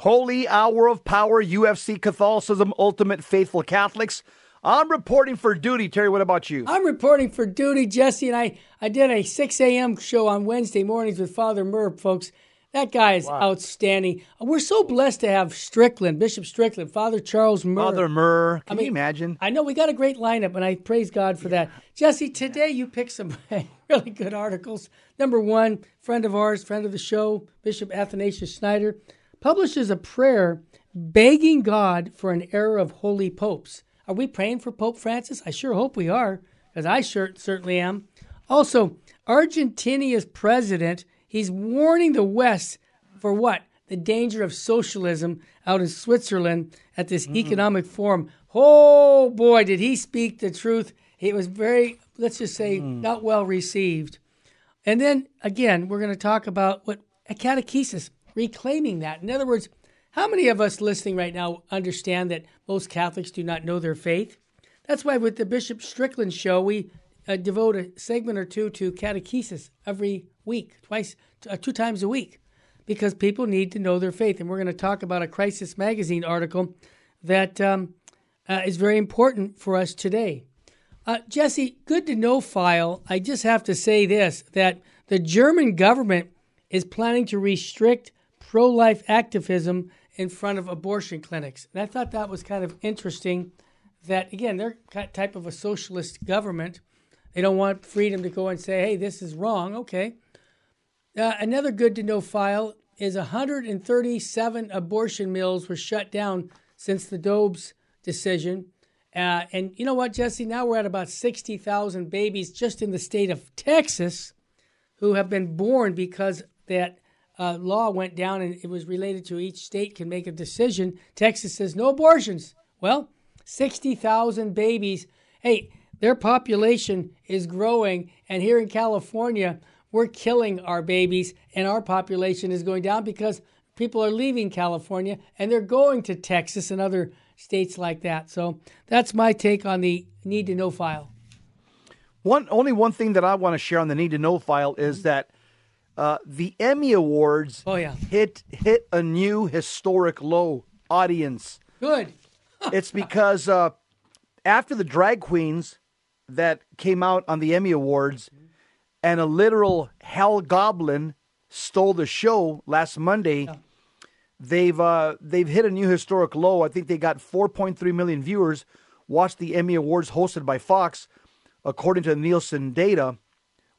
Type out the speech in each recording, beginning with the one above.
Holy Hour of Power, UFC Catholicism, Ultimate Faithful Catholics. I'm reporting for duty. Terry, what about you? I'm reporting for duty, Jesse, and I, I did a 6 a.m. show on Wednesday mornings with Father Murr, folks. That guy is wow. outstanding. We're so blessed to have Strickland, Bishop Strickland, Father Charles Murr. Father Murr. Can I mean, you imagine? I know we got a great lineup, and I praise God for yeah. that. Jesse, today you picked some really good articles. Number one, friend of ours, friend of the show, Bishop Athanasius Schneider, publishes a prayer begging God for an era of holy popes. Are we praying for Pope Francis? I sure hope we are, because I sure, certainly am. Also, Argentina's president He's warning the West for what? The danger of socialism out in Switzerland at this mm-hmm. economic forum. Oh boy, did he speak the truth. It was very, let's just say, mm. not well received. And then again, we're going to talk about what a catechesis, reclaiming that. In other words, how many of us listening right now understand that most Catholics do not know their faith? That's why with the Bishop Strickland show, we uh, devote a segment or two to catechesis every week, twice, uh, two times a week, because people need to know their faith. And we're going to talk about a Crisis Magazine article that um, uh, is very important for us today. Uh, Jesse, good to know file. I just have to say this that the German government is planning to restrict pro life activism in front of abortion clinics. And I thought that was kind of interesting that, again, they're type of a socialist government. They don't want freedom to go and say, hey, this is wrong. Okay. Uh, another good to know file is 137 abortion mills were shut down since the Dobbs decision. Uh, and you know what, Jesse? Now we're at about 60,000 babies just in the state of Texas who have been born because that uh, law went down and it was related to each state can make a decision. Texas says no abortions. Well, 60,000 babies. Hey, their population is growing. And here in California, we're killing our babies, and our population is going down because people are leaving California and they're going to Texas and other states like that. So that's my take on the need to know file. One only one thing that I want to share on the need to know file is that uh, the Emmy Awards oh, yeah. hit hit a new historic low audience. Good. it's because uh, after the drag queens that came out on the Emmy Awards and a literal hell goblin stole the show last Monday. Yeah. They've uh, they've hit a new historic low. I think they got 4.3 million viewers watched the Emmy Awards hosted by Fox, according to Nielsen data,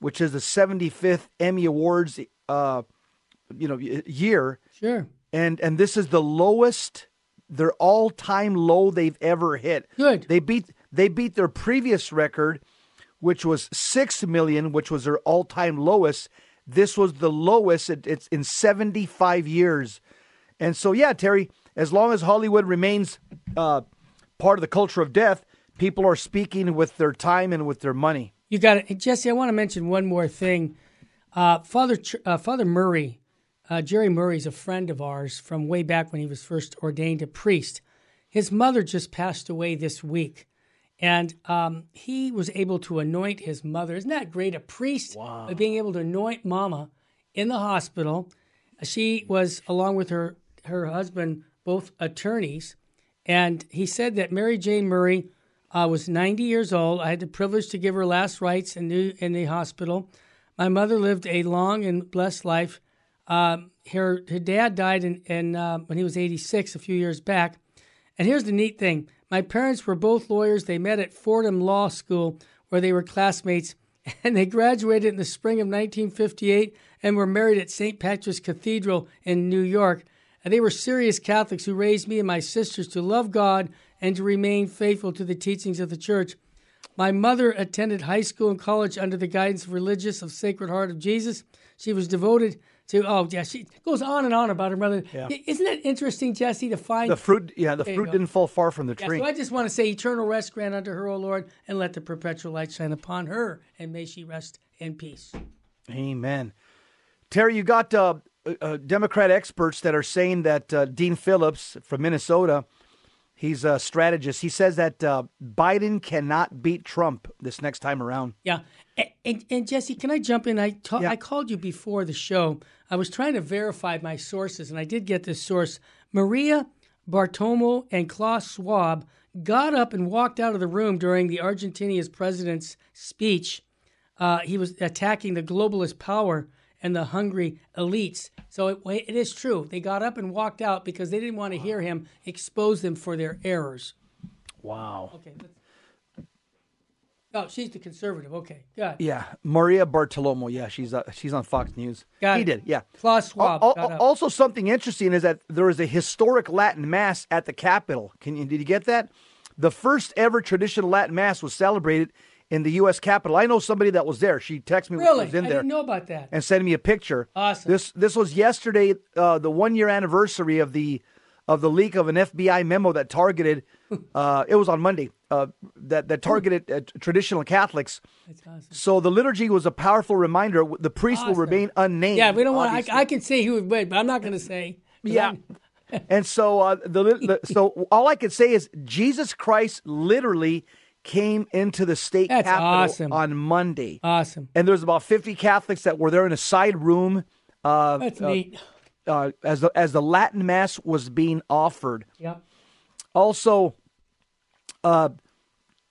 which is the 75th Emmy Awards uh, you know year. Sure. And and this is the lowest their all-time low they've ever hit. Good. They beat they beat their previous record which was 6 million, which was their all-time lowest. This was the lowest it's in 75 years. And so yeah, Terry, as long as Hollywood remains uh, part of the culture of death, people are speaking with their time and with their money. You got it, Jesse. I want to mention one more thing. Uh, Father uh, Father Murray, uh, Jerry Murray is a friend of ours from way back when he was first ordained a priest. His mother just passed away this week. And um, he was able to anoint his mother. Isn't that great? A priest wow. being able to anoint mama in the hospital. She was, along with her, her husband, both attorneys. And he said that Mary Jane Murray uh, was 90 years old. I had the privilege to give her last rites in the, in the hospital. My mother lived a long and blessed life. Um, her, her dad died in, in uh, when he was 86 a few years back. And here's the neat thing my parents were both lawyers. They met at Fordham Law School, where they were classmates, and they graduated in the spring of 1958 and were married at St. Patrick's Cathedral in New York. And they were serious Catholics who raised me and my sisters to love God and to remain faithful to the teachings of the church. My mother attended high school and college under the guidance of Religious of Sacred Heart of Jesus. She was devoted to oh yeah, she goes on and on about her mother. Yeah. Isn't that interesting, Jesse, to find the fruit? Yeah, the fruit didn't fall far from the tree. Yeah, so I just want to say, eternal rest grant unto her, O Lord, and let the perpetual light shine upon her, and may she rest in peace. Amen. Terry, you got uh, uh, Democrat experts that are saying that uh, Dean Phillips from Minnesota, he's a strategist. He says that uh, Biden cannot beat Trump this next time around. Yeah, and, and, Jesse, can I jump in? I ta- yeah. I called you before the show. I was trying to verify my sources, and I did get this source. Maria Bartiromo and Klaus Schwab got up and walked out of the room during the Argentinia's president's speech. Uh, he was attacking the globalist power and the hungry elites. So it, it is true. They got up and walked out because they didn't want to hear him expose them for their errors. Wow. Okay. Oh, she's the conservative. Okay, good. Yeah, Maria Bartiromo. Yeah, she's uh, she's on Fox News. Got he it. did. Yeah. Klaus Schwab. Al- got al- also, something interesting is that there is a historic Latin Mass at the Capitol. Can you did you get that? The first ever traditional Latin Mass was celebrated in the U.S. Capitol. I know somebody that was there. She texted me when she was in I there didn't know about that. and sent me a picture. Awesome. This this was yesterday, uh, the one year anniversary of the of the leak of an FBI memo that targeted. Uh, it was on Monday. Uh, that that targeted uh, traditional Catholics. That's awesome. So the liturgy was a powerful reminder. The priest will remain unnamed. Yeah, we don't want. I, I can say who but I'm not going to say. Yeah. And so uh, the, the so all I can say is Jesus Christ literally came into the state That's capitol awesome. on Monday, Awesome. and there's about 50 Catholics that were there in a side room uh, That's uh, neat. uh, as the as the Latin Mass was being offered. Yep. Also, uh,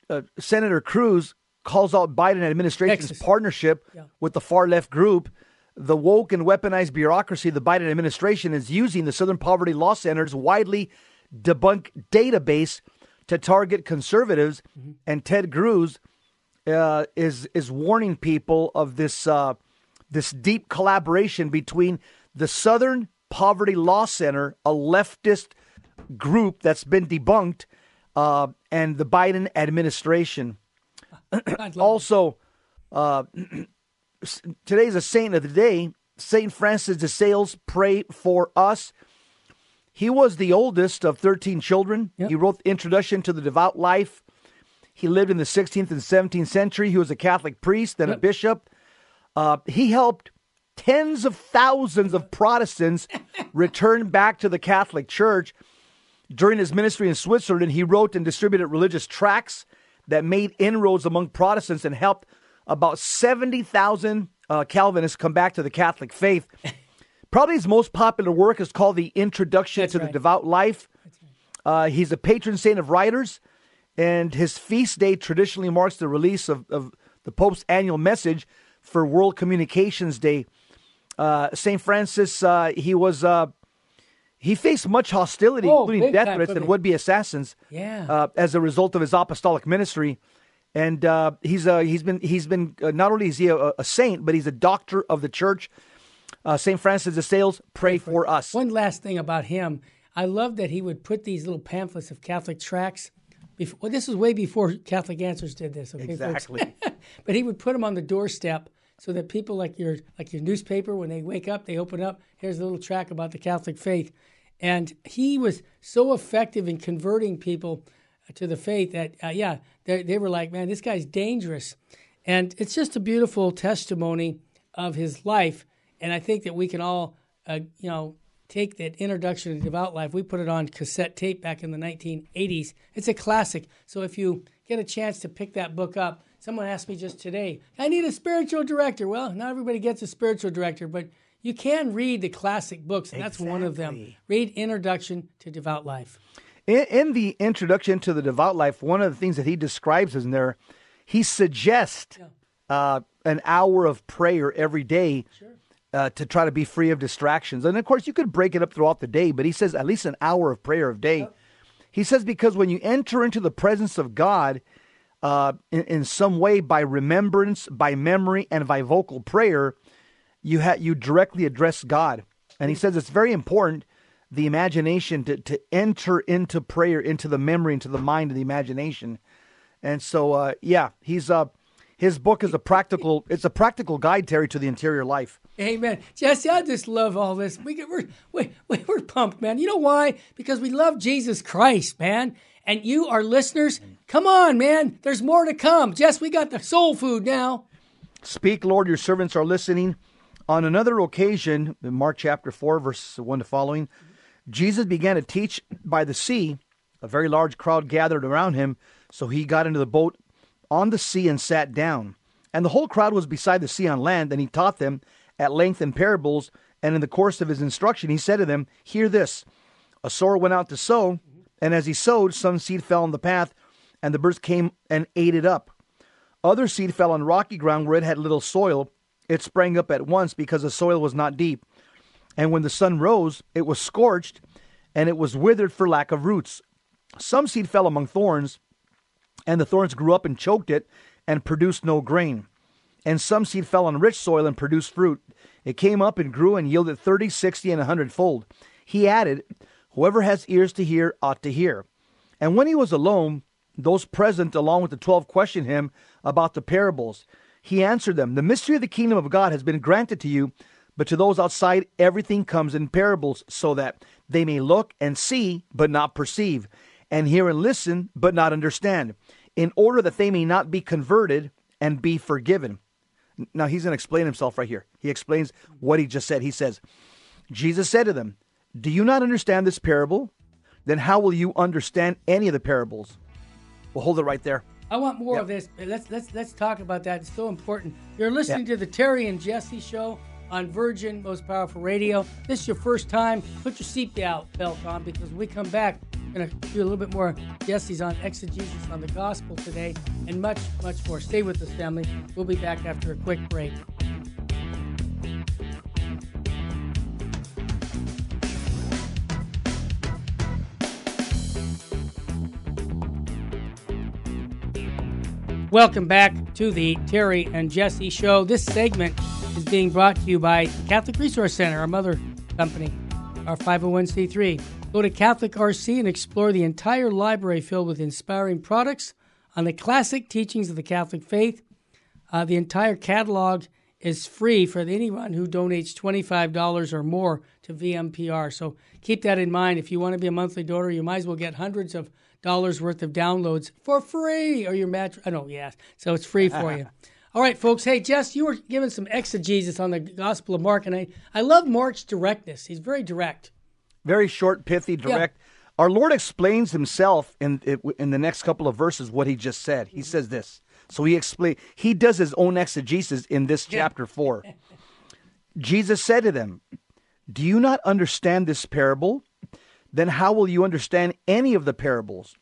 uh, Senator Cruz calls out Biden administration's Texas. partnership Yeah. with the far left group. The woke and weaponized bureaucracy the Biden administration is using the Southern Poverty Law Center's widely debunked database to target conservatives. Mm-hmm. And Ted Cruz uh, is is warning people of this uh, this deep collaboration between the Southern Poverty Law Center, a leftist group that's been debunked, uh, and the Biden administration. Also, uh, today's a saint of the day. Saint Francis de Sales, pray for us. He was the oldest of 13 children. Yep. He wrote the Introduction to the Devout Life. He lived in the 16th and 17th century. He was a Catholic priest, then a bishop. Uh, he helped tens of thousands of Protestants return back to the Catholic Church. During his ministry in Switzerland, he wrote and distributed religious tracts that made inroads among Protestants and helped about 70,000 uh, Calvinists come back to the Catholic faith. Probably his most popular work is called The Introduction That's to the. Devout Life. Uh, he's a patron saint of writers, and his feast day traditionally marks the release of, of the Pope's annual message for World Communications Day. Uh, Saint Francis, uh, he was uh, he faced much hostility, Oh, including death threats and would-be assassins, Yeah. uh, as a result of his apostolic ministry. And uh, he's uh, he's been he's been uh, not only is he a, a saint, but he's a doctor of the church. Uh, Saint Francis de Sales, pray for us. One last thing about him, I love that he would put these little pamphlets of Catholic tracts. Before, well, this was way before Catholic Answers did this. Okay. Exactly. but he would put them on the doorstep so that people like your like your newspaper when they wake up they open up here's a little track about the catholic faith and he was so effective in converting people to the faith that uh, yeah they, they were like man this guy's dangerous and it's just a beautiful testimony of his life and i think that we can all uh, you know take that introduction to devout life. We put it on cassette tape back in the 1980s it's a classic. So if you get a chance to pick that book up someone asked me just today i need a spiritual director. Well not everybody gets a spiritual director but you can read the classic books and that's one of them. Read introduction to devout life. In, in the introduction to the devout life, one of the things that he describes in there, he suggests uh, an hour of prayer every day uh, to try to be free of distractions. And of course, you could break it up throughout the day, but he says at least an hour of prayer a day. He says because when you enter into the presence of God uh, in, in some way by remembrance, by memory, and by vocal prayer, you ha- you directly address God. And he says it's very important the imagination to, to enter into prayer, into the memory, into the mind, and the imagination. And so, uh, yeah, he's uh, his book is a practical. It's a practical guide, Terry, to the interior life. Amen. Jesse, I just love all this. We get, we're, we, we- we're pumped, man. You know why? Because we love Jesus Christ, man. And you, our listeners, come on, man. There's more to come. Jess, we got the soul food now. Speak, Lord, your servants are listening. On another occasion, in Mark chapter 4, verse 1 to following, Jesus began to teach by the sea. A very large crowd gathered around him, so he got into the boat on the sea and sat down. And the whole crowd was beside the sea on land, and he taught them at length in parables. And in the course of his instruction, he said to them, Hear this A sower went out to sow, and as he sowed, some seed fell on the path, and the birds came and ate it up. Other seed fell on rocky ground where it had little soil. It sprang up at once because the soil was not deep. And when the sun rose, it was scorched, and it was withered for lack of roots. Some seed fell among thorns, and the thorns grew up and choked it, and produced no grain. And some seed fell on rich soil and produced fruit. It came up and grew and yielded thirty, sixty, and a hundredfold. He added, Whoever has ears to hear ought to hear. And when he was alone, those present, along with the twelve, questioned him about the parables. He answered them, The mystery of the kingdom of God has been granted to you, but to those outside, everything comes in parables, so that they may look and see, but not perceive, and hear and listen, but not understand, in order that they may not be converted and be forgiven. Now he's going to explain himself right here. He explains what he just said. He says, Jesus said to them, Do you not understand this parable? Then how will you understand any of the parables? We'll hold it right there. I want more of this. Let's let's let's talk about that. It's so important. You're listening to the Terry and Jesse show on Virgin Most Powerful Radio. This is your first time. Put your seatbelt belt on because when we come back, we're gonna do a little bit more Jesse's on exegesis on the gospel today and much much more. Stay with us, family. We'll be back after a quick break. Welcome back to the Terry and Jesse Show. This segment is being brought to you by Catholic Resource Center, our mother company, our 501c3. Go to Catholic RC and explore the entire library filled with inspiring products on the classic teachings of the Catholic faith. Uh, the entire catalog is free for anyone who donates $25 or more to VMPR. So keep that in mind. If you want to be a monthly donor, you might as well get hundreds of dollars worth of downloads for free or your match. I know, yes. So it's free for you. All right, folks. Hey, Jess, you were giving some exegesis on the Gospel of Mark, and I, I love Mark's directness. He's very direct. Very short, pithy, direct. Our Lord explains himself in in the next couple of verses what he just said. He says this. So he explain he does his own exegesis in this chapter 4. Jesus said to them, "Do you not understand this parable? Then how will you understand any of the parables?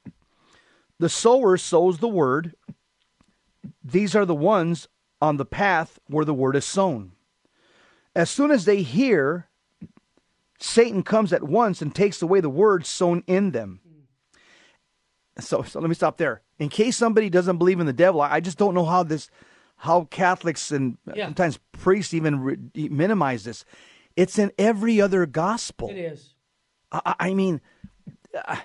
The sower sows the word. These are the ones on the path where the word is sown. As soon as they hear, Satan comes at once and takes away the word sown in them. So, so let me stop there. In case somebody doesn't believe in the devil, I I just don't know how this, how Catholics and Yeah. sometimes priests even re- minimize this. It's in every other gospel. It is. I, I mean, uh,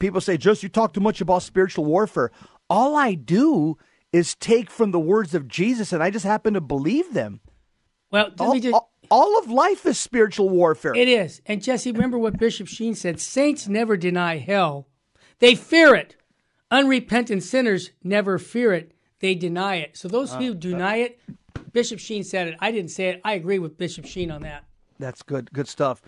people say, just you talk too much about spiritual warfare. All I do is take from the words of Jesus, and I just happen to believe them. Well, All, just. all- all of life is spiritual warfare. It is. And Jesse, remember what Bishop Sheen said Saints never deny hell, they fear it. Unrepentant sinners never fear it, they deny it. So those who deny it, Bishop Sheen said it. I didn't say it. I agree with Bishop Sheen on that. That's good. Good stuff.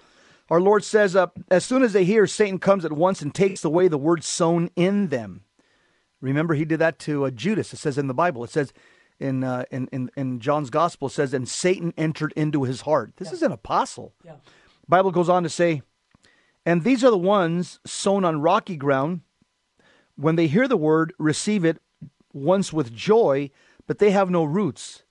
Our Lord says, uh, as soon as they hear, Satan comes at once and takes away the word sown in them. Remember, he did that to uh, Judas. It says in the Bible. It says in, uh, in in in John's Gospel. Says, and Satan entered into his heart. This is an apostle. Yeah. Bible goes on to say, and these are the ones sown on rocky ground. When they hear the word, receive it once with joy, but they have no roots.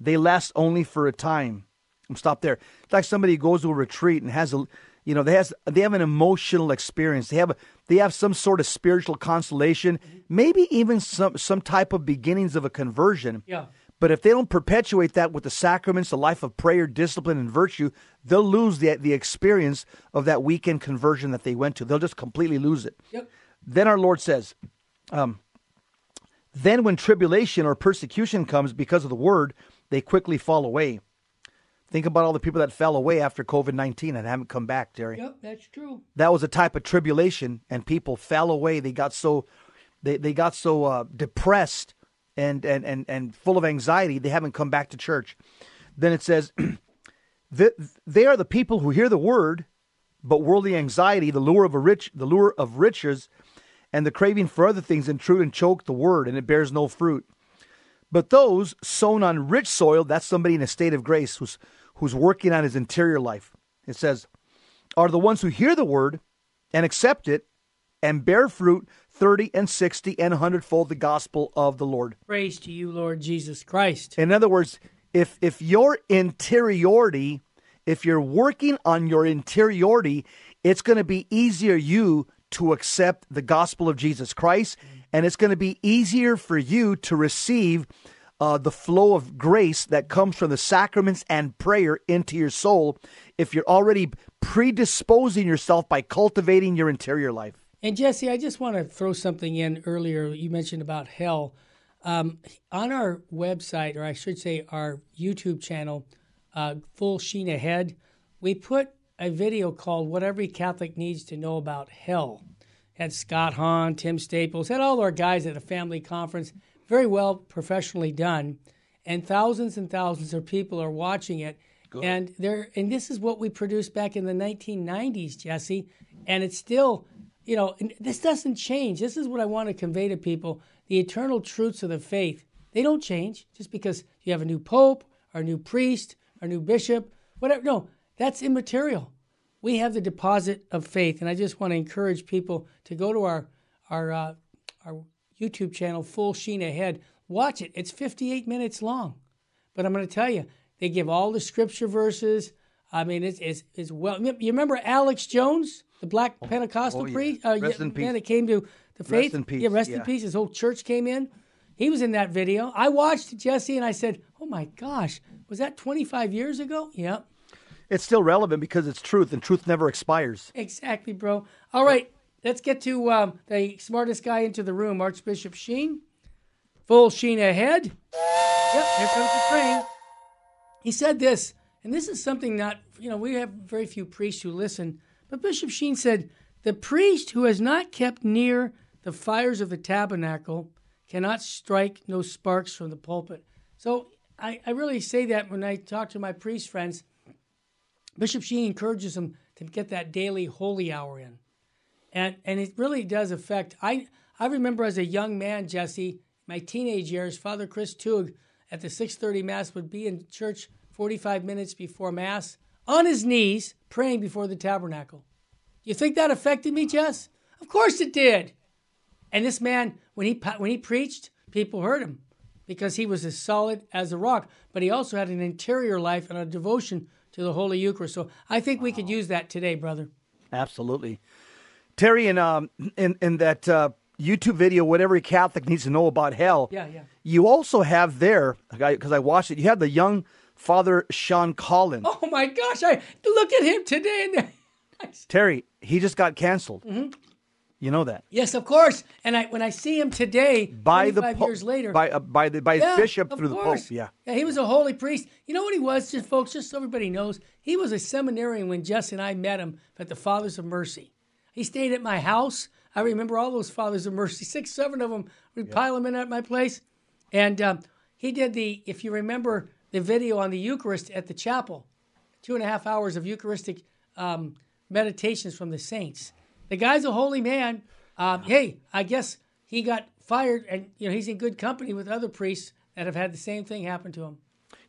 They last only for a time. I'm stop there. It's like somebody goes to a retreat and has a, you know, they has they have an emotional experience. They have they have some sort of spiritual consolation, maybe even some some type of beginnings of a conversion. Yeah. But if they don't perpetuate that with the sacraments, the life of prayer, discipline, and virtue, they'll lose the the experience of that weekend conversion that they went to. They'll just completely lose it. Yep. Then our Lord says, um, then when tribulation or persecution comes because of the word, they quickly fall away. Think about all the people that fell away after COVID 19 and haven't come back, Terry. Yep, that's true. That was a type of tribulation, and people fell away. They got so, they, they got so uh, depressed and, and, and, and full of anxiety, they haven't come back to church. Then it says, they are the people who hear the word, but worldly anxiety, the lure of a rich, the lure of riches, and the craving for other things intrude and choke the word, and it bears no fruit. But those sown on rich soil, that's somebody in a state of grace who's who's working on his interior life. It says, are the ones who hear the word and accept it and bear fruit 30 and 60 and 100 fold the gospel of the Lord. Praise to you, Lord Jesus Christ. In other words, if if your interiority, if you're working on your interiority, it's going to be easier you to accept the gospel of Jesus Christ and it's going to be easier for you to receive uh, the flow of grace that comes from the sacraments and prayer into your soul if you're already predisposing yourself by cultivating your interior life. And Jesse, I just want to throw something in earlier. You mentioned about hell. Um, on our website, or I should say our YouTube channel, uh, Full Sheen Ahead, we put a video called What Every Catholic Needs to Know About Hell. Had Scott Hahn, Tim Staples, had all our guys at a family conference. Very well professionally done. And thousands and thousands of people are watching it. Good. And there and this is what we produced back in the 1990s, Jesse. And it's still, you know, this doesn't change. This is what I want to convey to people. The eternal truths of the faith, they don't change just because you have a new pope or a new priest or a new bishop, whatever. No, that's immaterial. We have the deposit of faith, and I just want to encourage people to go to our our uh, our YouTube channel, Full Sheen Ahead. Watch it. It's 58 minutes long, but I'm going to tell you, they give all the scripture verses. I mean, it's it's, it's well. You remember Alex Jones, the Black oh, Pentecostal oh, yeah. priest, uh, rest in man that came to the faith. Rest in peace. Yeah, rest yeah. in peace. His whole church came in. He was in that video. I watched Jesse, and I said, "Oh my gosh, was that 25 years ago?" Yep. It's still relevant because it's truth, and truth never expires. Exactly, bro. All right, let's get to um, the smartest guy into the room, Archbishop Sheen. Full Sheen ahead. Yep, here comes the train. He said this, and this is something not, you know, we have very few priests who listen, but Bishop Sheen said, The priest who has not kept near the fires of the tabernacle cannot strike no sparks from the pulpit. So I, I really say that when I talk to my priest friends. Bishop Sheen encourages them to get that daily holy hour in. And and it really does affect I I remember as a young man, Jesse, my teenage years, Father Chris Tug at the 6:30 mass would be in church 45 minutes before mass on his knees praying before the tabernacle. You think that affected me, Jess? Of course it did. And this man when he when he preached, people heard him because he was as solid as a rock, but he also had an interior life and a devotion to the Holy Eucharist. So I think wow. we could use that today, brother. Absolutely. Terry, in, um, in, in that uh, YouTube video, what every Catholic needs to know about hell, yeah, yeah. you also have there, because I watched it, you have the young Father Sean Collins. Oh my gosh, I look at him today. Terry, he just got canceled. Mm-hmm. You know that? Yes, of course. And I when I see him today, by the po- years later, by uh, by the by his yeah, bishop through course. the pope. Yeah, yeah. He was a holy priest. You know what he was, just folks, just so everybody knows. He was a seminarian when Jess and I met him at the Fathers of Mercy. He stayed at my house. I remember all those Fathers of Mercy, six, seven of them. We'd pile them in at my place, and um, he did the. If you remember the video on the Eucharist at the chapel, two and a half hours of Eucharistic um, meditations from the saints. The guy's a holy man. Um, hey, I guess he got fired, and you know he's in good company with other priests that have had the same thing happen to him.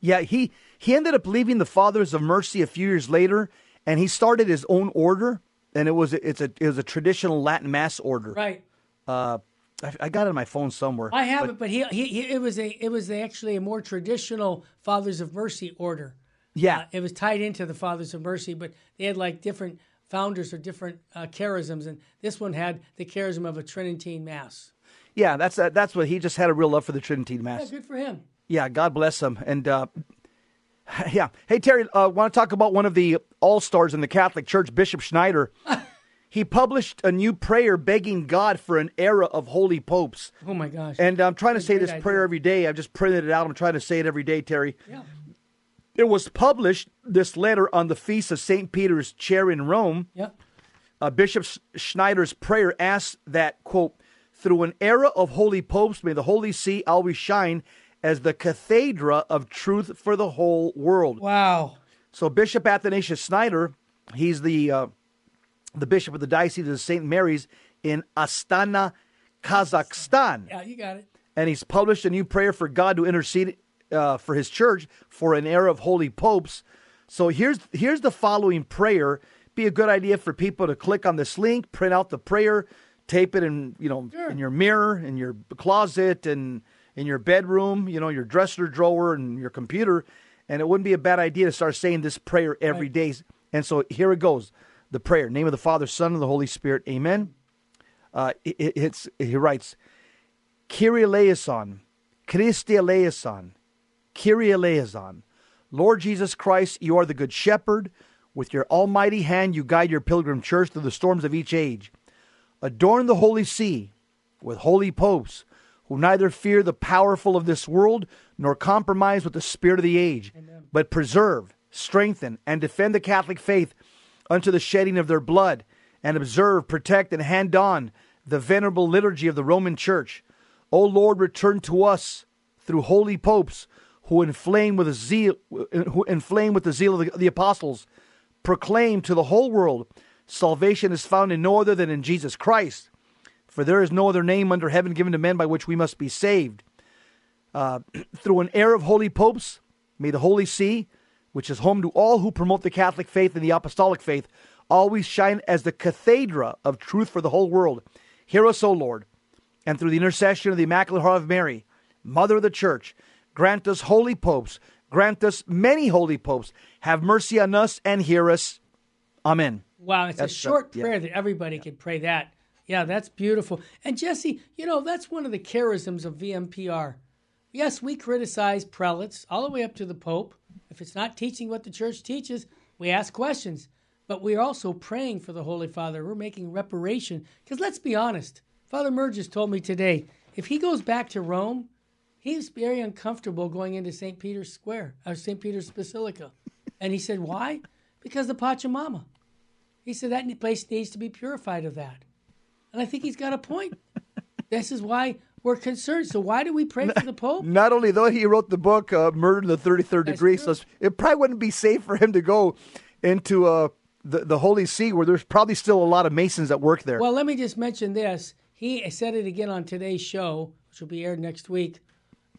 Yeah, he he ended up leaving the Fathers of Mercy a few years later, and he started his own order, and it was it's a it was a traditional Latin Mass order. Right. Uh, I, I got it on my phone somewhere. I have but, it, but he, he, he it was a it was actually a more traditional Fathers of Mercy order. Yeah, uh, it was tied into the Fathers of Mercy, but they had like different founders or different uh, charisms, and this one had the charism of a Tridentine Mass. Yeah, that's uh, that's what he just had a real love for the Tridentine Mass. Yeah, good for him. Yeah, God bless him. And uh, yeah, hey Terry, uh, want to talk about one of the all stars in the Catholic Church, Bishop Schneider. he published a new prayer begging God for an era of holy popes. Oh my gosh! And I'm trying to say this idea. prayer every day. I've just printed it out. I'm trying to say it every day, Terry. Yeah. It was published, this letter, on the feast of St. Peter's chair in Rome. Yep. Uh, Bishop Schneider's prayer asks that, quote, through an era of holy popes, may the Holy See always shine as the cathedra of truth for the whole world. Wow. So Bishop Athanasius Schneider, he's the uh, the bishop of the Diocese of St. Mary's in Astana, Kazakhstan. Yeah, you got it. And he's published a new prayer for God to intercede uh, for his church for an era of holy popes. So here's here's the following prayer be a good idea for people to click on this link, print out the prayer, tape it in you know Sure. in your mirror, in your closet, and in your bedroom, you know your dresser drawer, and your computer. And it wouldn't be a bad idea to start saying this prayer every Right. day. And so here it goes: the prayer, name of the Father, Son, and the Holy Spirit. Amen. Uh, it, it- it's he writes, Kyrie eleison, Christe eleison, Kyrie eleison. Lord Jesus Christ, you are the good shepherd. With your almighty hand, you guide your pilgrim church through the storms of each age. Adorn the holy see with holy popes who neither fear the powerful of this world nor compromise with the spirit of the age, but preserve, strengthen, and defend the Catholic faith unto the shedding of their blood, and observe, protect, and hand on the venerable liturgy of the Roman Church. O Lord, return to us through holy popes who inflame with the zeal, who inflame with the zeal of the, the apostles, proclaim to the whole world salvation is found in no other than in Jesus Christ. For there is no other name under heaven given to men by which we must be saved. Uh, through an air of holy popes, may the Holy See, which is home to all who promote the Catholic faith and the apostolic faith, always shine as the cathedra of truth for the whole world. Hear us, O Lord, and through the intercession of the Immaculate Heart of Mary, Mother of the Church, grant us holy popes, grant us many holy popes. Have mercy on us and hear us. Amen. Wow, it's That's, a short yeah. prayer that everybody can pray that. Yeah, that's beautiful. And Jesse, you know, that's one of the charisms of VMPR. Yes, we criticize prelates all the way up to the Pope. If it's not teaching what the church teaches, we ask questions. But we're also praying for the Holy Father. We're making reparation. Because let's be honest, Father Merges told me today if he goes back to Rome, he's very uncomfortable going into St. Peter's Square, or St. Peter's Basilica. And he said, why? Because the Pachamama. He said that place needs to be purified of that. And I think he's got a point. this is why we're concerned. So why do we pray for the Pope? Not only though he wrote the book uh, "Murder in the Thirty Third Degree," true. so it probably wouldn't be safe for him to go into uh, the the Holy See, where there's probably still a lot of Masons that work there. Well, let me just mention this. He said it again on today's show, which will be aired next week,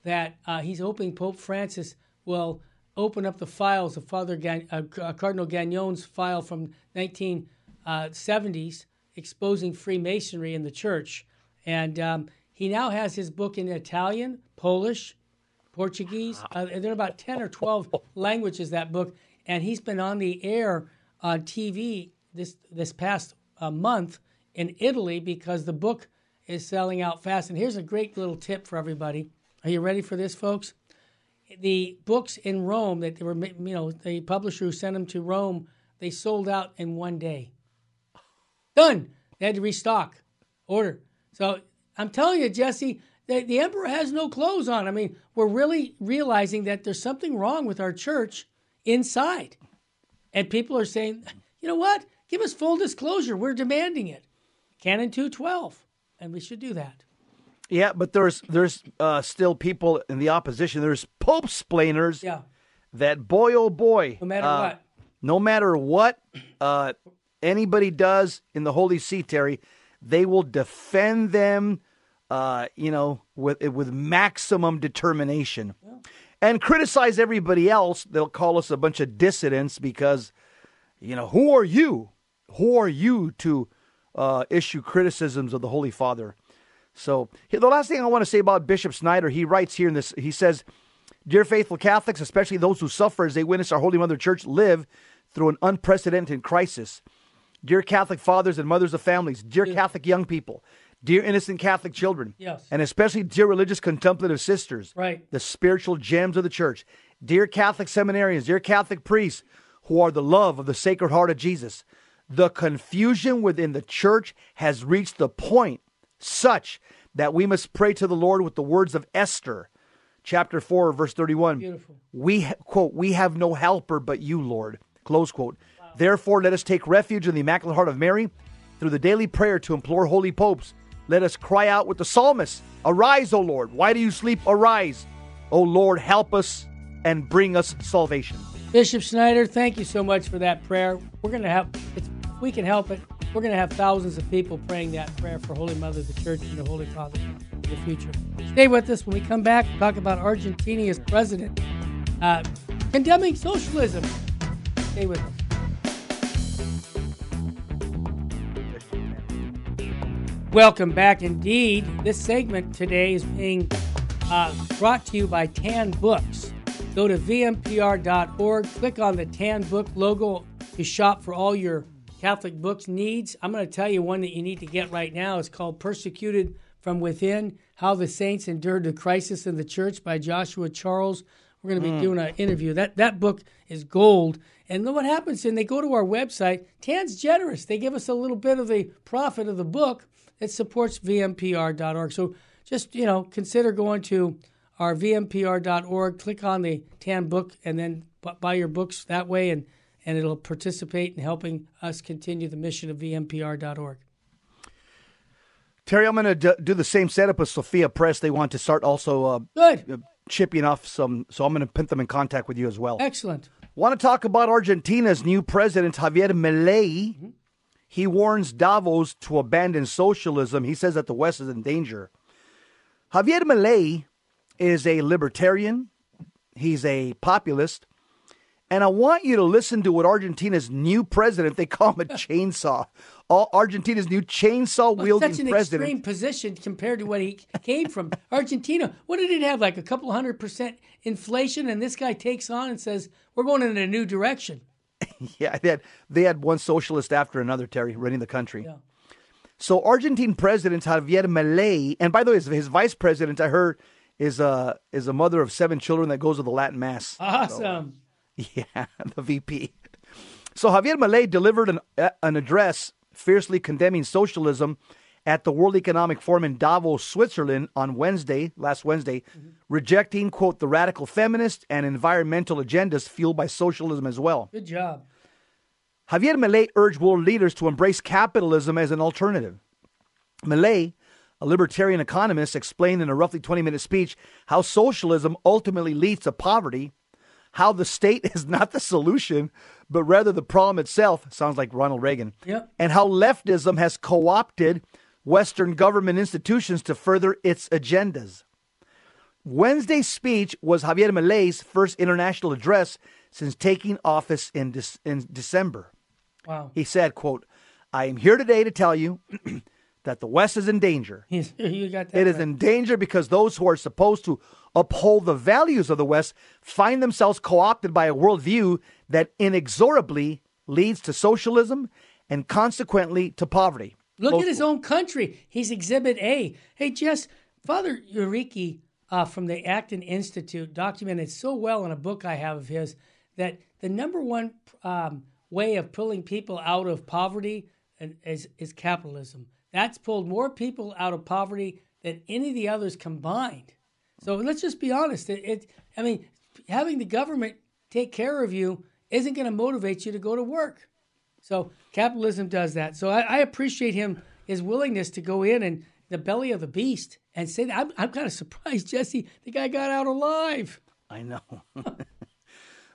that uh, he's hoping Pope Francis will open up the files of Father Gan- uh, uh, Cardinal Gagnon's file from 1970s exposing Freemasonry in the church. And um, he now has his book in Italian, Polish, Portuguese. Uh, there are about 10 or 12 languages, that book. And he's been on the air on TV this, this past uh, month in Italy because the book is selling out fast. And here's a great little tip for everybody. Are you ready for this, folks? The books in Rome that they were, you know, the publisher who sent them to Rome, they sold out in one day. Done. They had to restock, order. So I'm telling you, Jesse, the, the emperor has no clothes on. I mean, we're really realizing that there's something wrong with our church inside. And people are saying, you know what? Give us full disclosure. We're demanding it. Canon 212. And we should do that. yeah, but there's there's uh, still people in the opposition. There's Pope splainers Yeah. that boy oh boy, No matter uh, what. no matter what uh, anybody does in the Holy See, Terry, they will defend them, uh, you know, with with maximum determination, and criticize everybody else. They'll call us a bunch of dissidents because, you know, who are you? Who are you to uh, issue criticisms of the Holy Father? So the last thing I want to say about Bishop Schneider, he writes here in this, he says, Dear faithful Catholics, especially those who suffer as they witness our Holy Mother Church live through an unprecedented crisis. Dear Catholic fathers and mothers of families, dear Catholic young people, dear innocent Catholic children, Yes. and especially dear religious contemplative sisters, Right. the spiritual gems of the church, dear Catholic seminarians, dear Catholic priests who are the love of the Sacred Heart of Jesus. The confusion within the church has reached the point such that we must pray to the Lord with the words of Esther, chapter 4, verse 31. Beautiful. We, quote, we have no helper but you, Lord, close quote. Therefore, let us take refuge in the Immaculate Heart of Mary through the daily prayer to implore holy popes. Let us cry out with the psalmist Arise, O Lord. Why do you sleep? Arise. O Lord, help us and bring us salvation. Bishop Schneider, thank you so much for that prayer. We're going to have, if we can help it, we're going to have thousands of people praying that prayer for Holy Mother, the Church, and the Holy Father in the future. Stay with us when we come back. Talk about Argentina's president uh, condemning socialism. Stay with us. Welcome back indeed. This segment today is being uh, brought to you by Tan Books. Go to vmpr.org, click on the Tan Book logo to shop for all your Catholic books needs. I'm going to tell you one that you need to get right now. It's called Persecuted from Within How the Saints Endured the Crisis in the Church by Joshua Charles. We're going to be mm. doing an interview. That, that book is gold. And then what happens, and they go to our website, Tan's generous. They give us a little bit of the profit of the book that supports vmpr.org. So just, you know, consider going to our vmpr.org, click on the TAN book, and then buy your books that way, and, and it'll participate in helping us continue the mission of vmpr.org. Terry, I'm going to do the same setup with Sophia Press. They want to start also uh, Good. Uh, chipping off some, so I'm going to put them in contact with you as well. Excellent. Want to talk about Argentina's new president, Javier Milei. Mm-hmm. He warns Davos to abandon socialism. He says that the West is in danger. Javier Milei is a libertarian, he's a populist, and I want you to listen to what Argentina's new president, they call him a chainsaw. All Argentina's new chainsaw wielding well, such an president. extreme position compared to what he came from. Argentina, what did it have? Like a couple hundred percent inflation, and this guy takes on and says, "We're going in a new direction." yeah, they had they had one socialist after another, Terry, running the country. Yeah. So Argentine President Javier Milei, and by the way, his, his vice president, I heard, is a is a mother of seven children that goes to the Latin mass. Awesome. So, yeah, the VP. So Javier Milei delivered an an address fiercely condemning socialism at the World Economic Forum in Davos, Switzerland on Wednesday, last Wednesday, mm-hmm. rejecting, quote, the radical feminist and environmental agendas fueled by socialism as well. Good job. Javier Milei urged world leaders to embrace capitalism as an alternative. Milei, a libertarian economist, explained in a roughly 20 minute speech how socialism ultimately leads to poverty, how the state is not the solution, but rather the problem itself. Sounds like Ronald Reagan. Yep. And how leftism has co opted Western government institutions to further its agendas. Wednesday's speech was Javier Milei's first international address since taking office in, De- in December. Wow. He said, quote, I am here today to tell you that the West is in danger. you got that It right. is in danger because those who are supposed to uphold the values of the West find themselves co opted by a worldview that inexorably leads to socialism and consequently to poverty. Look at his own country. He's Exhibit A. Hey, Jess, Father Sirico uh, from the Acton Institute documented so well in a book I have of his that the number one um, way of pulling people out of poverty is, is capitalism. That's pulled more people out of poverty than any of the others combined. So let's just be honest. It, it I mean, having the government take care of you isn't going to motivate you to go to work. So capitalism does that. So I, I, appreciate him his willingness to go in and the belly of the beast and say that. I'm, I'm kind of surprised, Jesse. The guy got out alive. I know.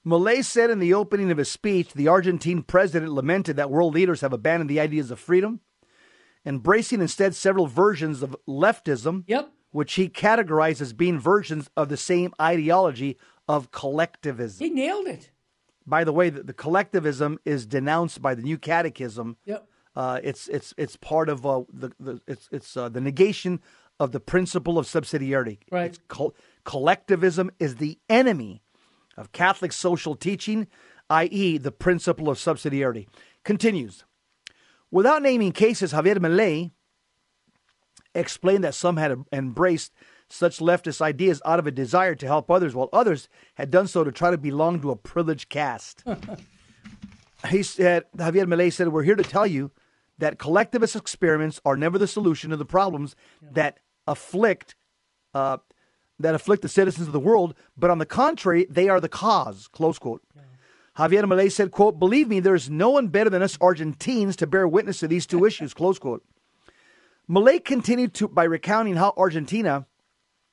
Milei said in the opening of his speech, the Argentine president lamented that world leaders have abandoned the ideas of freedom, embracing instead several versions of leftism, yep. which he categorized as being versions of the same ideology of collectivism. He nailed it. By the way, the, the collectivism is denounced by the New Catechism. Yep. Uh, it's it's it's part of uh, the, the it's it's uh, the negation of the principle of subsidiarity. Right. collectivism is the enemy of Catholic social teaching, i.e., the principle of subsidiarity. Continues. Without naming cases, Javier Milei explained that some had embraced such leftist ideas out of a desire to help others, while others had done so to try to belong to a privileged caste. he said, Javier Milei said, We're here to tell you that collectivist experiments are never the solution to the problems yeah. that afflict uh, that afflict the citizens of the world, but on the contrary, they are the cause. Close quote. Yeah. Javier Milei said, quote, believe me, there is no one better than us Argentines to bear witness to these two issues, close quote. Milei continued to by recounting how Argentina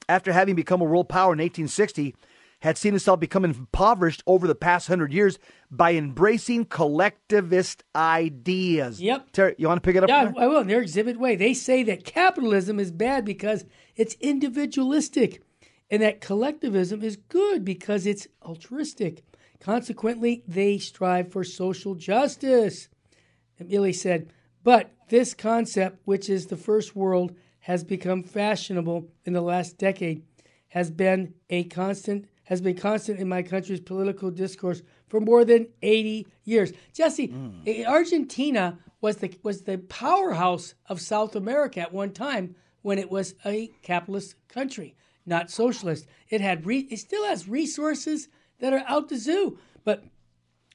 after having become a world power in 1860, had seen itself become impoverished over the past hundred years by embracing collectivist ideas. Yep. Terry, you want to pick it up? Yeah, I will. In their exhibit way, they say that capitalism is bad because it's individualistic, and that collectivism is good because it's altruistic. Consequently, they strive for social justice. Milei said, But this concept, which is the first world, has become fashionable in the last decade, has been a constant has been constant in my country's political discourse for more than 80 years. Jesse, mm. Argentina was the was the powerhouse of South America at one time when it was a capitalist country, not socialist. It had re, it still has resources that are out the zoo, but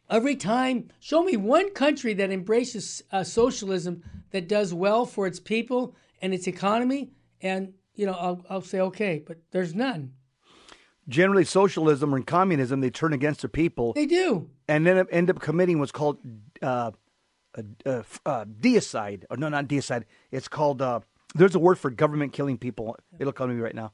every time show me one country that embraces uh, socialism that does well for its people and its economy and you know I'll, I'll say okay but there's none. Generally socialism or communism they turn against the people. They do. And then end up committing what's called uh, uh, uh, deicide. Or no not deicide. It's called uh, there's a word for government killing people. It'll come to me right now.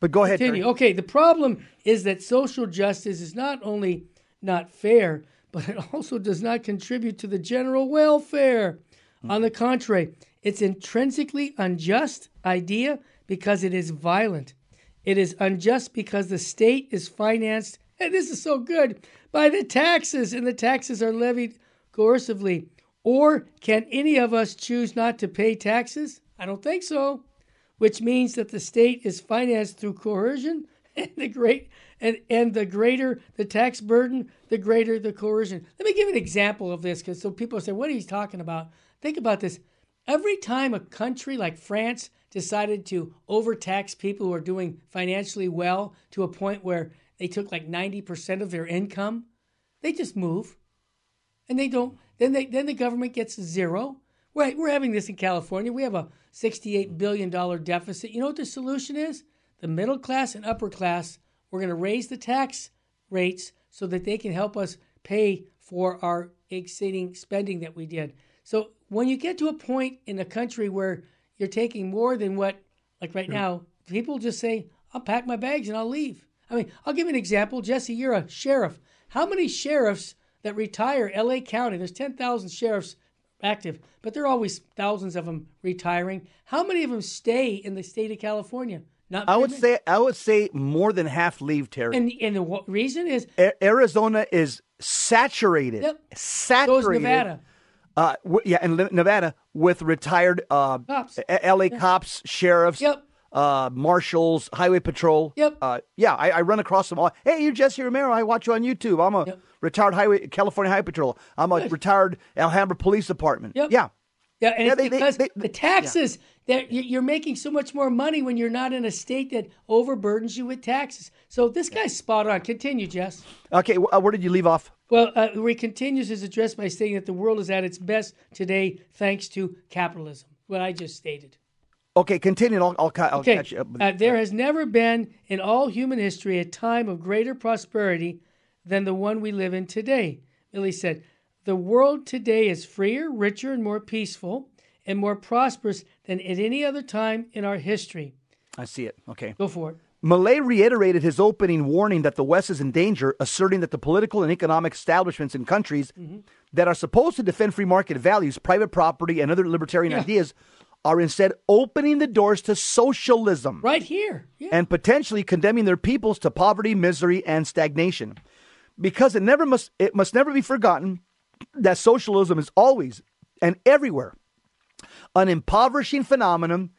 But go ahead Continue. okay the problem is that social justice is not only not fair but it also does not contribute to the general welfare. On the contrary it's intrinsically unjust idea because it is violent it is unjust because the state is financed, and this is so good, by the taxes, and the taxes are levied coercively. Or can any of us choose not to pay taxes? I don't think so. Which means that the state is financed through coercion, and the great and, and the greater the tax burden, the greater the coercion. Let me give an example of this because so people say, what are you talking about? Think about this. Every time a country like France decided to overtax people who are doing financially well to a point where they took like 90% of their income, they just move. And they don't then they then the government gets zero. Right, we're having this in California. We have a $68 billion deficit. You know what the solution is? The middle class and upper class, we're going to raise the tax rates so that they can help us pay for our exceeding spending that we did. So when you get to a point in a country where you're taking more than what, like right now, people just say, I'll pack my bags and I'll leave. I mean, I'll give you an example. Jesse, you're a sheriff. How many sheriffs that retire LA County? There's 10,000 sheriffs active, but there are always thousands of them retiring. How many of them stay in the state of California? Not I would many. say I would say more than half leave Terry. And and the reason is a- Arizona is saturated. Yep. Saturated. So Nevada. Uh, w- yeah, in Nevada with retired uh, cops. L.A. Yeah. cops, sheriffs, yep. uh, marshals, highway patrol. Yep. Uh, yeah, I, I, run across them all. Hey, you're Jesse Romero. I watch you on YouTube. I'm a yep. retired highway California Highway Patrol. I'm a Good. retired Alhambra Police Department. Yep. Yeah. Yeah, and yeah, it's they, because they, they, the taxes yeah. That you're making so much more money when you're not in a state that overburdens you with taxes. So this guy's spot on. Continue, Jess. Okay, uh, where did you leave off? Well, uh, he continues his address by stating that the world is at its best today thanks to capitalism. What I just stated. Okay, continue. I'll, I'll, I'll okay. catch you up. Uh, there has never been in all human history a time of greater prosperity than the one we live in today. Milei said, The world today is freer, richer, and more peaceful and more prosperous than at any other time in our history. I see it. Okay. Go for it. Milei reiterated his opening warning that the West is in danger, asserting that the political and economic establishments in countries mm-hmm. that are supposed to defend free market values, private property, and other libertarian yeah. ideas are instead opening the doors to socialism. Right here. Yeah. And potentially condemning their peoples to poverty, misery, and stagnation. Because it never must it must never be forgotten that socialism is always and everywhere an impoverishing phenomenon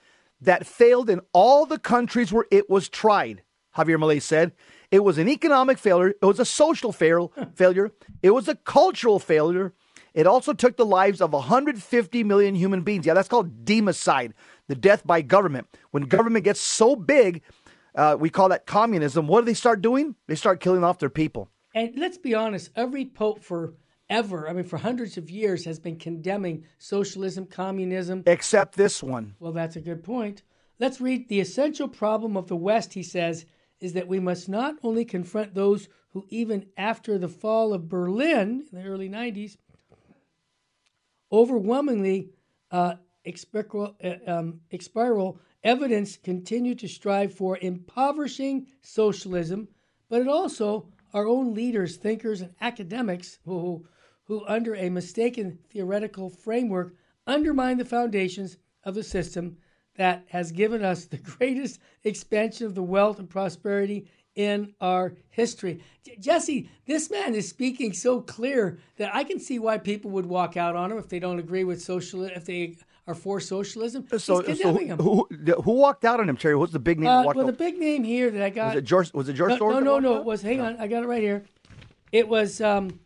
that failed in all the countries where it was tried. Javier Milei said it was an economic failure, it was a social fail, failure, it was a cultural failure. It also took the lives of 150 million human beings. Yeah, that's called democide, the death by government. When government gets so big, uh, we call that communism. What do they start doing? They start killing off their people. And let's be honest, every pope for ever, I mean, for hundreds of years, has been condemning socialism, communism. Except this one. Well, that's a good point. Let's read the essential problem of the West, he says, is that we must not only confront those who, even after the fall of Berlin in the early 90s, overwhelmingly uh, expiral, uh, um, expiral evidence continue to strive for impoverishing socialism, but it also our own leaders, thinkers, and academics who who, under a mistaken theoretical framework, undermine the foundations of the system that has given us the greatest expansion of the wealth and prosperity in our history. J- Jesse, this man is speaking so clear that I can see why people would walk out on him if they don't agree with social, if they are for socialism. So, He's so condemning him. who, who walked out on him, Terry? What's the big name? Uh, well, the out? big name here that I got. was it George? Was it George no, Soros? no, no, no. It was. Hang on, I got it right here. It was um,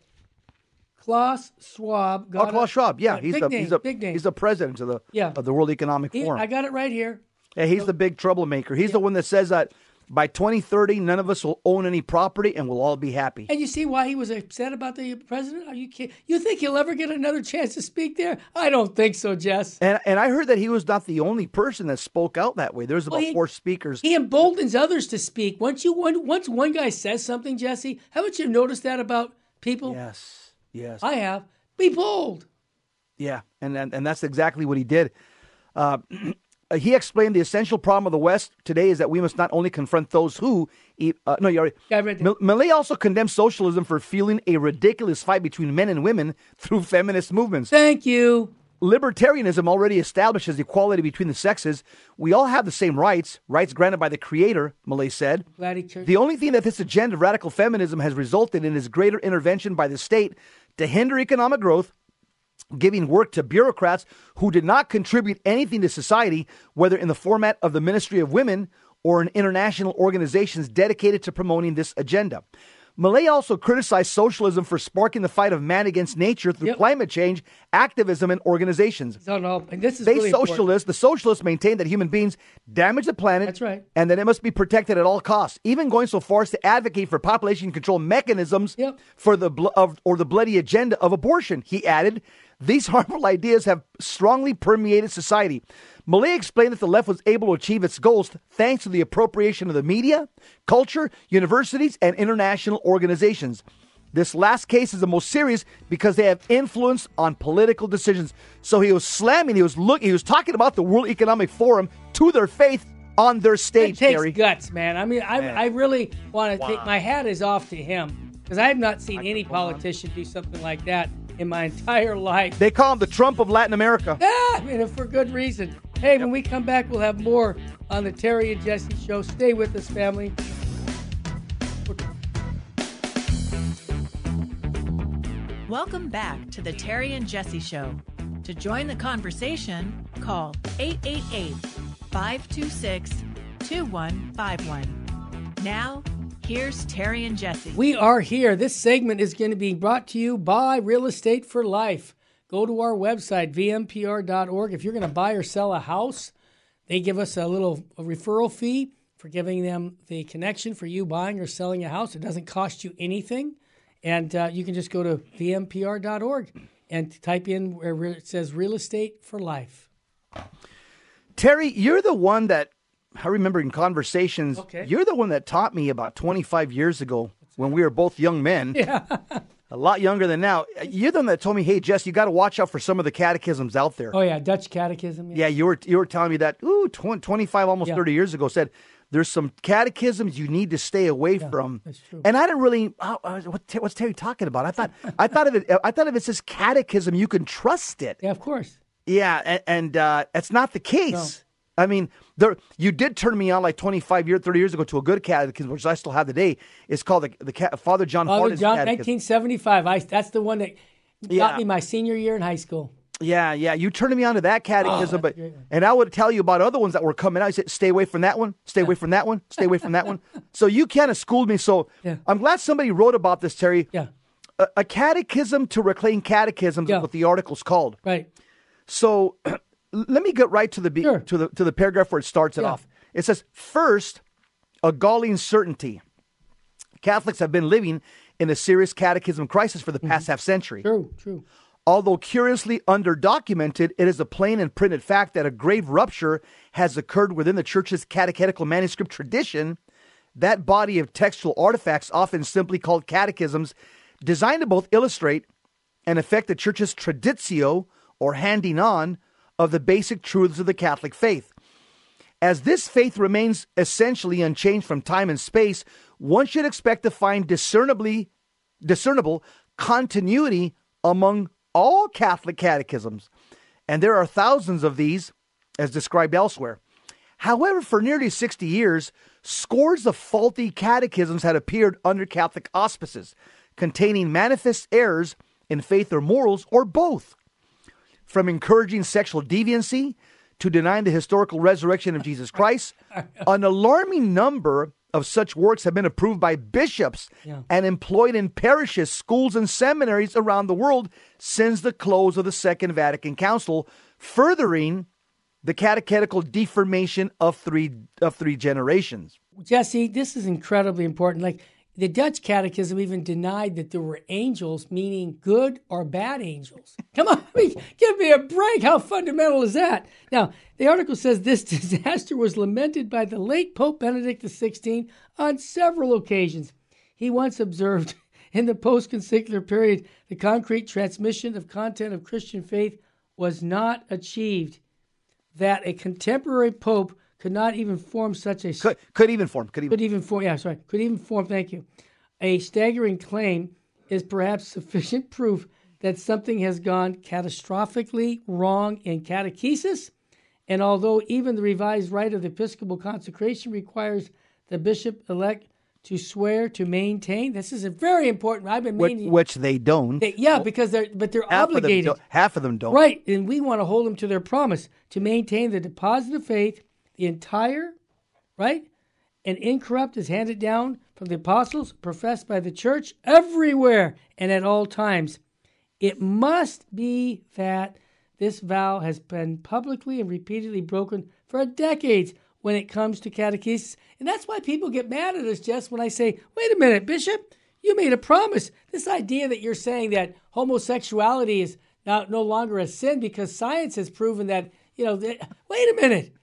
Klaus Schwab. Oh, Klaus. Schwab. Yeah, he's the name, he's a big name. he's the president of the Yeah. of the World Economic He- Forum. I got it right here. yeah, he's the big troublemaker. He's the one that says that by 2030, none of us will own any property and we'll all be happy. And you see why he was upset about the president? Are you kidding? You think he'll ever get another chance to speak there? I don't think so, Jess. And and I heard that he was not the only person that spoke out that way. There's about Well, he- four speakers. He emboldens others to speak. Once you one, once one guy says something, Jesse, haven't you noticed that about people? yes, yes, I have. Be bold. yeah, and, and and that's exactly what he did. Uh, he explained the essential problem of the West today is that we must not only confront those who. Uh, no, you already. Yeah, I. Mil- Milei also condemns socialism for fueling a ridiculous fight between men and women through feminist movements. Thank you. Libertarianism already establishes equality between the sexes. We all have the same rights, rights granted by the Creator, Milei said. Glad he turned. The only thing that this agenda of radical feminism has resulted in is greater intervention by the state to hinder economic growth, giving work to bureaucrats who did not contribute anything to society, whether in the format of the Ministry of Women or in international organizations dedicated to promoting this agenda. Milei also criticized socialism for sparking the fight of man against nature through Yep. climate change, activism, and organizations. No, no, and this is They really important. socialists, the socialists maintain that human beings damage the planet. That's right. And that it must be protected at all costs, even going so far as to advocate for population control mechanisms Yep. for the bl- of, or the bloody agenda of abortion. He added, these harmful ideas have strongly permeated society. Milei explained that the left was able to achieve its goals thanks to the appropriation of the media, culture, universities, and international organizations. This last case is the most serious because they have influence on political decisions. So he was slamming, he was look, he was talking about the World Economic Forum to their faith on their stage. It stage, takes Terry. guts, man. I mean, I, I really want to take my hat is off to him because I have not seen any politician do something like that in my entire life. They call him the Trump of Latin America. Ah, and for good reason. Hey, when we come back, we'll have more on the Terry and Jesse show. Stay with us, family. Welcome back to the Terry and Jesse Show. To join the conversation, call 888 526 2151. Now, here's Terry and Jesse. We are here. This segment is going to be brought to you by Real Estate for Life. Go to our website, vmpr.org. If you're going to buy or sell a house, they give us a little a referral fee for giving them the connection for you buying or selling a house. It doesn't cost you anything. And uh, you can just go to vmpr.org and type in where it says Real Estate for Life. Terry, you're the one that I remember in conversations. Okay. You're the one that taught me about 25 years ago when we were both young men. Yeah. a lot younger than now. You're the one that told me, "Hey, Jess, you got to watch out for some of the catechisms out there." Oh, yeah. Dutch Catechism. Yeah, you were you were telling me that. Ooh, 20, 25, almost Yeah. 30 years ago, said there's some catechisms you need to stay away from. that's true. And I didn't really. Uh, what, what's Terry talking about? I thought I thought of it. I thought if it says catechism, you can trust it. Yeah, of course. Yeah, and, and uh, it's not the case. I mean, there you did turn me on like 25 years, 30 years ago to a good catechism, which I still have today. It's called the, the Father John Father John, Catechism. 1975. I, that's the one that Yeah. got me my senior year in high school. Yeah, yeah. You turned me on to that oh, catechism, Oh, but a great one. and I would tell you about other ones that were coming out. I said, stay away from that one, stay away from that one, stay away from that one. So you kind of schooled me. So Yeah. I'm glad somebody wrote about this, Terry. Yeah, A, a catechism to reclaim catechisms Yeah. is what the article's called. right. So let me get right to the be- Sure. to the to the paragraph where it starts it Yeah. off. It says, first, a galling certainty. Catholics have been living in a serious catechism crisis for the Mm-hmm. past half century. True, true. Although curiously underdocumented, it is a plain and printed fact that a grave rupture has occurred within the Church's catechetical manuscript tradition. That body of textual artifacts, often simply called catechisms, designed to both illustrate and affect the Church's traditio, or handing on, of the basic truths of the Catholic faith. As this faith remains essentially unchanged from time and space, one should expect to find discernibly discernible continuity among all Catholic catechisms. And there are thousands of these as described elsewhere. However, for nearly 60 years, scores of faulty catechisms had appeared under Catholic auspices, containing manifest errors in faith or morals, or both. From encouraging sexual deviancy to denying the historical resurrection of Jesus Christ, an alarming number of such works have been approved by bishops Yeah. and employed in parishes, schools, and seminaries around the world since the close of the Second Vatican Council, furthering the catechetical deformation of three of three generations. Jesse, this is incredibly important. Like the Dutch catechism even denied that there were angels, meaning good or bad angels. Come on, I mean, give me a break. How fundamental is that? Now, the article says this disaster was lamented by the late Pope Benedict XVI on several occasions. He once observed in the post conciliar period, the concrete transmission of content of Christian faith was not achieved. That a contemporary pope could not even form such a Could, could even form. Could even. could even form, yeah, sorry, could even form, thank you. A staggering claim is perhaps sufficient proof that something has gone catastrophically wrong in catechesis. And although even the revised rite of the Episcopal consecration requires the bishop elect to swear to maintain, this is a very important. I've been which, which they don't. they- yeah, because they're but they're half obligated. don't. Half of them don't. Right, and we want to hold them to their promise to maintain the deposit of faith, the entire, right, and incorrupt is handed down from the apostles, professed by the church everywhere and at all times. It must be that this vow has been publicly and repeatedly broken for decades when it comes to catechesis. And that's why people get mad at us, Jess, when I say, wait a minute, Bishop, you made a promise. This idea that you're saying that homosexuality is now no longer a sin because science has proven that, you know, that, wait a minute.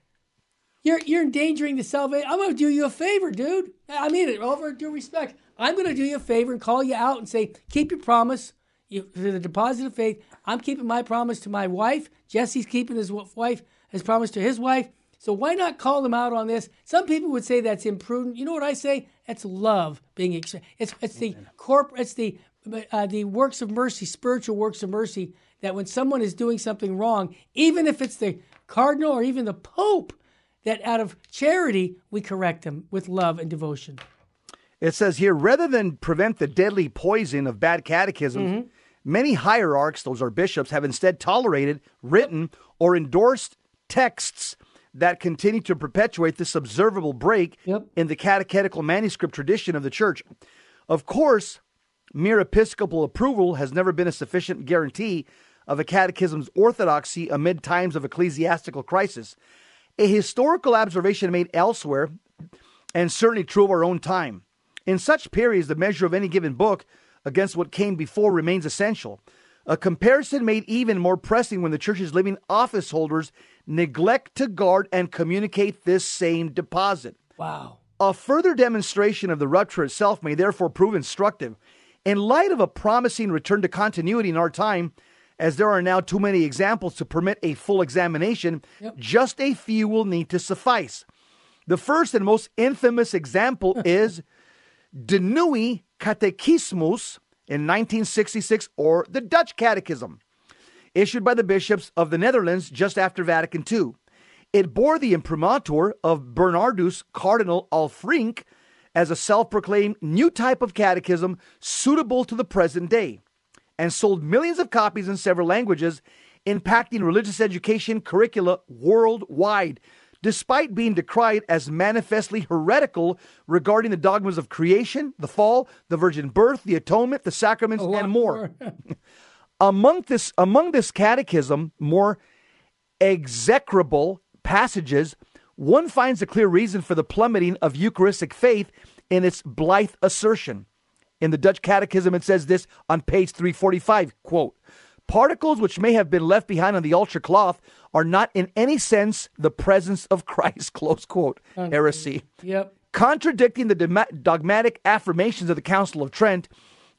You're, you're endangering the salvation. I'm going to do you a favor, dude. I mean it, over due respect. I'm going to do you a favor and call you out and say, keep your promise. You, to the deposit of faith. I'm keeping my promise to my wife. Jesse's keeping his wife, his promise to his wife. So why not call them out on this? Some people would say that's imprudent. You know what I say? That's love being. Ex- it's it's the corp. It's the uh, the works of mercy, spiritual works of mercy. That when someone is doing something wrong, even if it's the cardinal or even the pope, that out of charity we correct them with love and devotion. It says here, rather than prevent the deadly poison of bad catechisms, mm-hmm. many hierarchs, those are bishops, have instead tolerated, written, or endorsed texts that continue to perpetuate this observable break Yep. in the catechetical manuscript tradition of the church. Of course, mere episcopal approval has never been a sufficient guarantee of a catechism's orthodoxy amid times of ecclesiastical crisis. A historical observation made elsewhere and certainly true of our own time. In such periods, the measure of any given book against what came before remains essential. A comparison made even more pressing when the church's living office holders neglect to guard and communicate this same deposit. Wow. A further demonstration of the rupture itself may therefore prove instructive. In light of a promising return to continuity in our time, as there are now too many examples to permit a full examination, just a few will need to suffice. The first and most infamous example is De Nieuwe Catechismus in 1966, or the Dutch Catechism, issued by the bishops of the Netherlands just after Vatican II. It bore the imprimatur of Bernardus Cardinal Alfrink as a self proclaimed new type of catechism suitable to the present day, and sold millions of copies in several languages, impacting religious education curricula worldwide, despite being decried as manifestly heretical regarding the dogmas of creation, the fall, the virgin birth, the atonement, the sacraments, and more. among this among this catechism more execrable passages one finds a clear reason for the plummeting of eucharistic faith in its blithe assertion in the dutch catechism it says this on page 345 quote particles which may have been left behind on the altar cloth are not in any sense the presence of christ close quote heresy Yep. contradicting the dogmatic affirmations of the Council of Trent.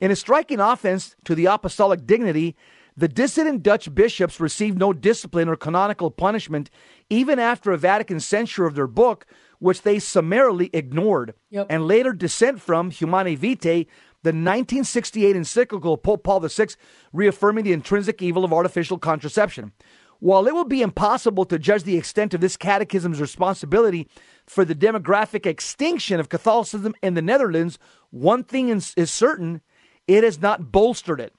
In a striking offense to the apostolic dignity, the dissident Dutch bishops received no discipline or canonical punishment even after a Vatican censure of their book, which they summarily ignored, Yep. and later dissent from Humanae Vitae, the 1968 encyclical of Pope Paul VI, reaffirming the intrinsic evil of artificial contraception. While it will be impossible to judge the extent of this catechism's responsibility for the demographic extinction of Catholicism in the Netherlands, one thing is, is certain it has not bolstered it.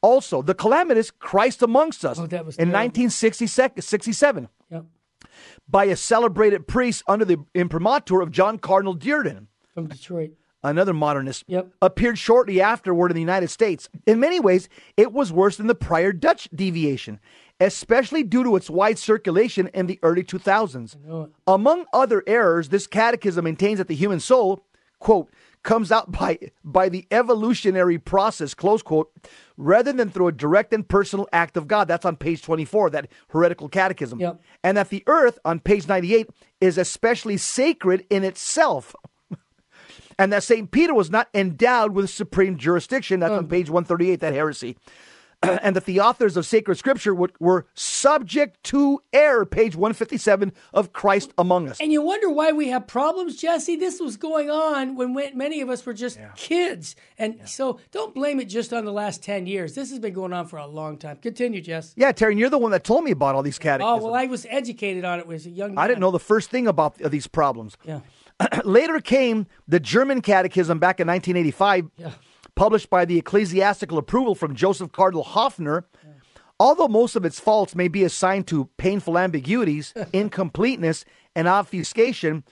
Also, the calamitous Christ Amongst Us Oh, in terrible. 1967 Yep. by a celebrated priest under the imprimatur of John Cardinal Dearden From Detroit. Another modernist, Yep. appeared shortly afterward in the United States. In many ways, it was worse than the prior Dutch deviation, especially due to its wide circulation in the early 2000s. Among other errors, this catechism maintains that the human soul, quote, comes out by by the evolutionary process, close quote, rather than through a direct and personal act of God. That's on page 24, that heretical catechism. Yep. And that the earth, on page 98, is especially sacred in itself and that St. Peter was not endowed with supreme jurisdiction. That's on mm. page 138, that heresy. and that the authors of sacred scripture were, were subject to error, page 157 of Christ Among Us. And you wonder why we have problems, Jesse. This was going on when we, many of us were just kids. And so don't blame it just on the last 10 years. This has been going on for a long time. Continue, Jess. Yeah, Terry, you're the one that told me about all these catechisms. Oh, well, I was educated on it as a young man. I didn't know the first thing about these problems. Yeah. Later came the German Catechism back in 1985, Yeah. published by the ecclesiastical approval from Joseph Cardinal Hoffner. Although most of its faults may be assigned to painful ambiguities, incompleteness, and obfuscation,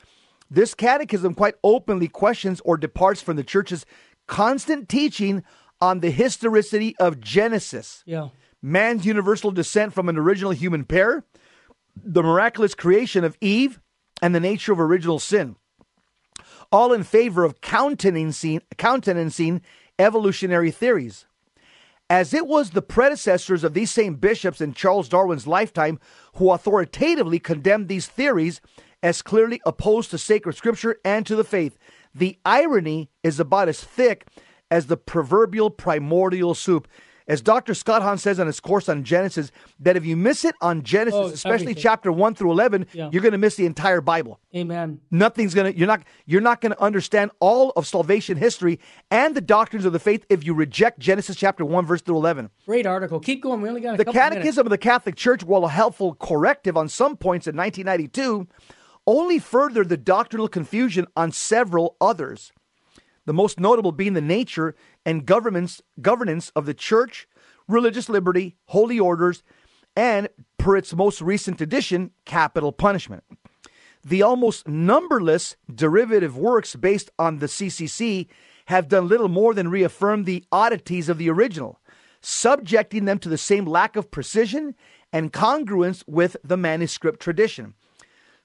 this catechism quite openly questions or departs from the church's constant teaching on the historicity of Genesis Yeah. man's universal descent from an original human pair, the miraculous creation of Eve, and the nature of original sin. All in favor of countenancing, countenancing evolutionary theories. As it was the predecessors of these same bishops in Charles Darwin's lifetime who authoritatively condemned these theories as clearly opposed to sacred scripture and to the faith. The irony is about as thick as the proverbial primordial soup. As Dr. Scott Hahn says on his course on Genesis, that if you miss it on Genesis, Oh, especially everything. chapter 1 through 11, Yeah. you're going to miss the entire Bible Amen. nothing's gonna you're not you're not gonna understand all of salvation history and the doctrines of the faith if you reject genesis chapter 1 verse through 11 Great article. Keep going. We only got a the couple minutes. catechism of the catholic church while a helpful corrective on some points in 1992 only furthered the doctrinal confusion on several others the most notable being the nature and governance governance of the church religious liberty holy orders and per its most recent edition capital punishment the almost numberless derivative works based on the CCC have done little more than reaffirm the oddities of the original, subjecting them to the same lack of precision and congruence with the manuscript tradition.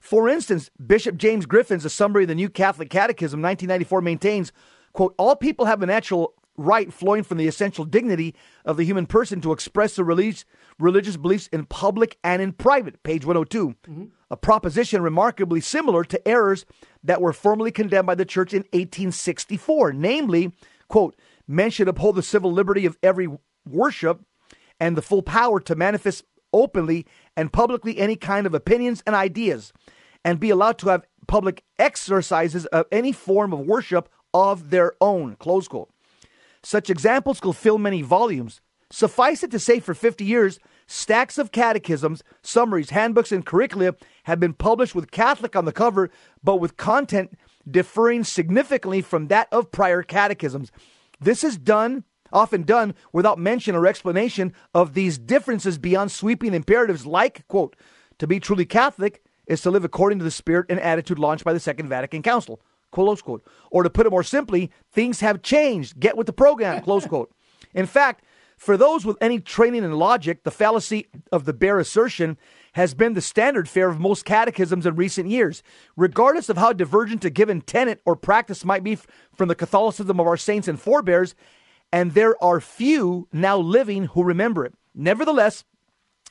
For instance, Bishop James Griffin's A Summary of the New Catholic Catechism, 1994, maintains, quote, all people have a natural right flowing from the essential dignity of the human person to express their relig- religious beliefs in public and in private, page 102. Mm-hmm. A proposition remarkably similar to errors that were formally condemned by the church in 1864, namely, quote, men should uphold the civil liberty of every worship and the full power to manifest openly and publicly any kind of opinions and ideas, and be allowed to have public exercises of any form of worship of their own. Close quote. Such examples could fill many volumes. Suffice it to say, for 50 years, stacks of catechisms, summaries, handbooks, and curricula have been published with Catholic on the cover, but with content differing significantly from that of prior catechisms. This is done, often done, without mention or explanation of these differences beyond sweeping imperatives like, quote, to be truly Catholic is to live according to the spirit and attitude launched by the Second Vatican Council. Close quote. Or to put it more simply, things have changed. Get with the program. Close quote. In fact, for those with any training in logic, the fallacy of the bare assertion has been the standard fare of most catechisms in recent years, regardless of how divergent a given tenet or practice might be from the Catholicism of our saints and forebears. And there are few now living who remember it. Nevertheless,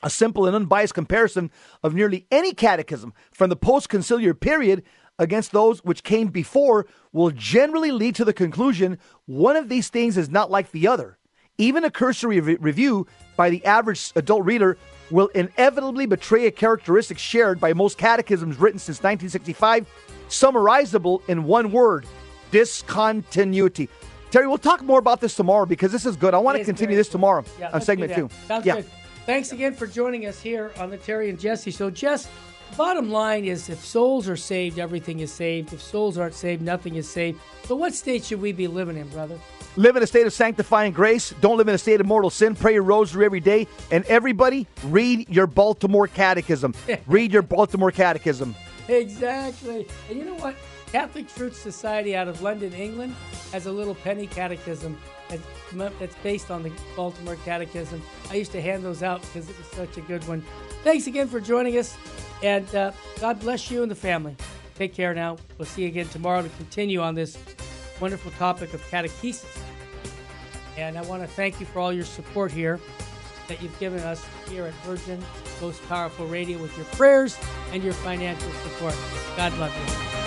a simple and unbiased comparison of nearly any catechism from the post conciliar period against those which came before will generally lead to the conclusion one of these things is not like the other. Even a cursory re- review by the average adult reader will inevitably betray a characteristic shared by most catechisms written since 1965, summarizable in one word discontinuity. Terry, we'll talk more about this tomorrow because this is good. I want to continue this tomorrow Yeah, on segment two. Sounds yeah. good. Thanks again for joining us here on the Terry and Jesse. So, Jess, bottom line is if souls are saved, everything is saved. If souls aren't saved, nothing is saved. So, what state should we be living in, brother? Live in a state of sanctifying grace. Don't live in a state of mortal sin. Pray your rosary every day. And everybody, read your Baltimore Catechism. read your Baltimore Catechism. Exactly. And you know what? Catholic Truth Society out of London, England, has a little penny catechism that's based on the Baltimore Catechism. I used to hand those out because it was such a good one. Thanks again for joining us, and uh, God bless you and the family. Take care now. We'll see you again tomorrow to continue on this wonderful topic of catechesis. And I want to thank you for all your support here that you've given us here at Virgin Most Powerful Radio with your prayers and your financial support. God love you.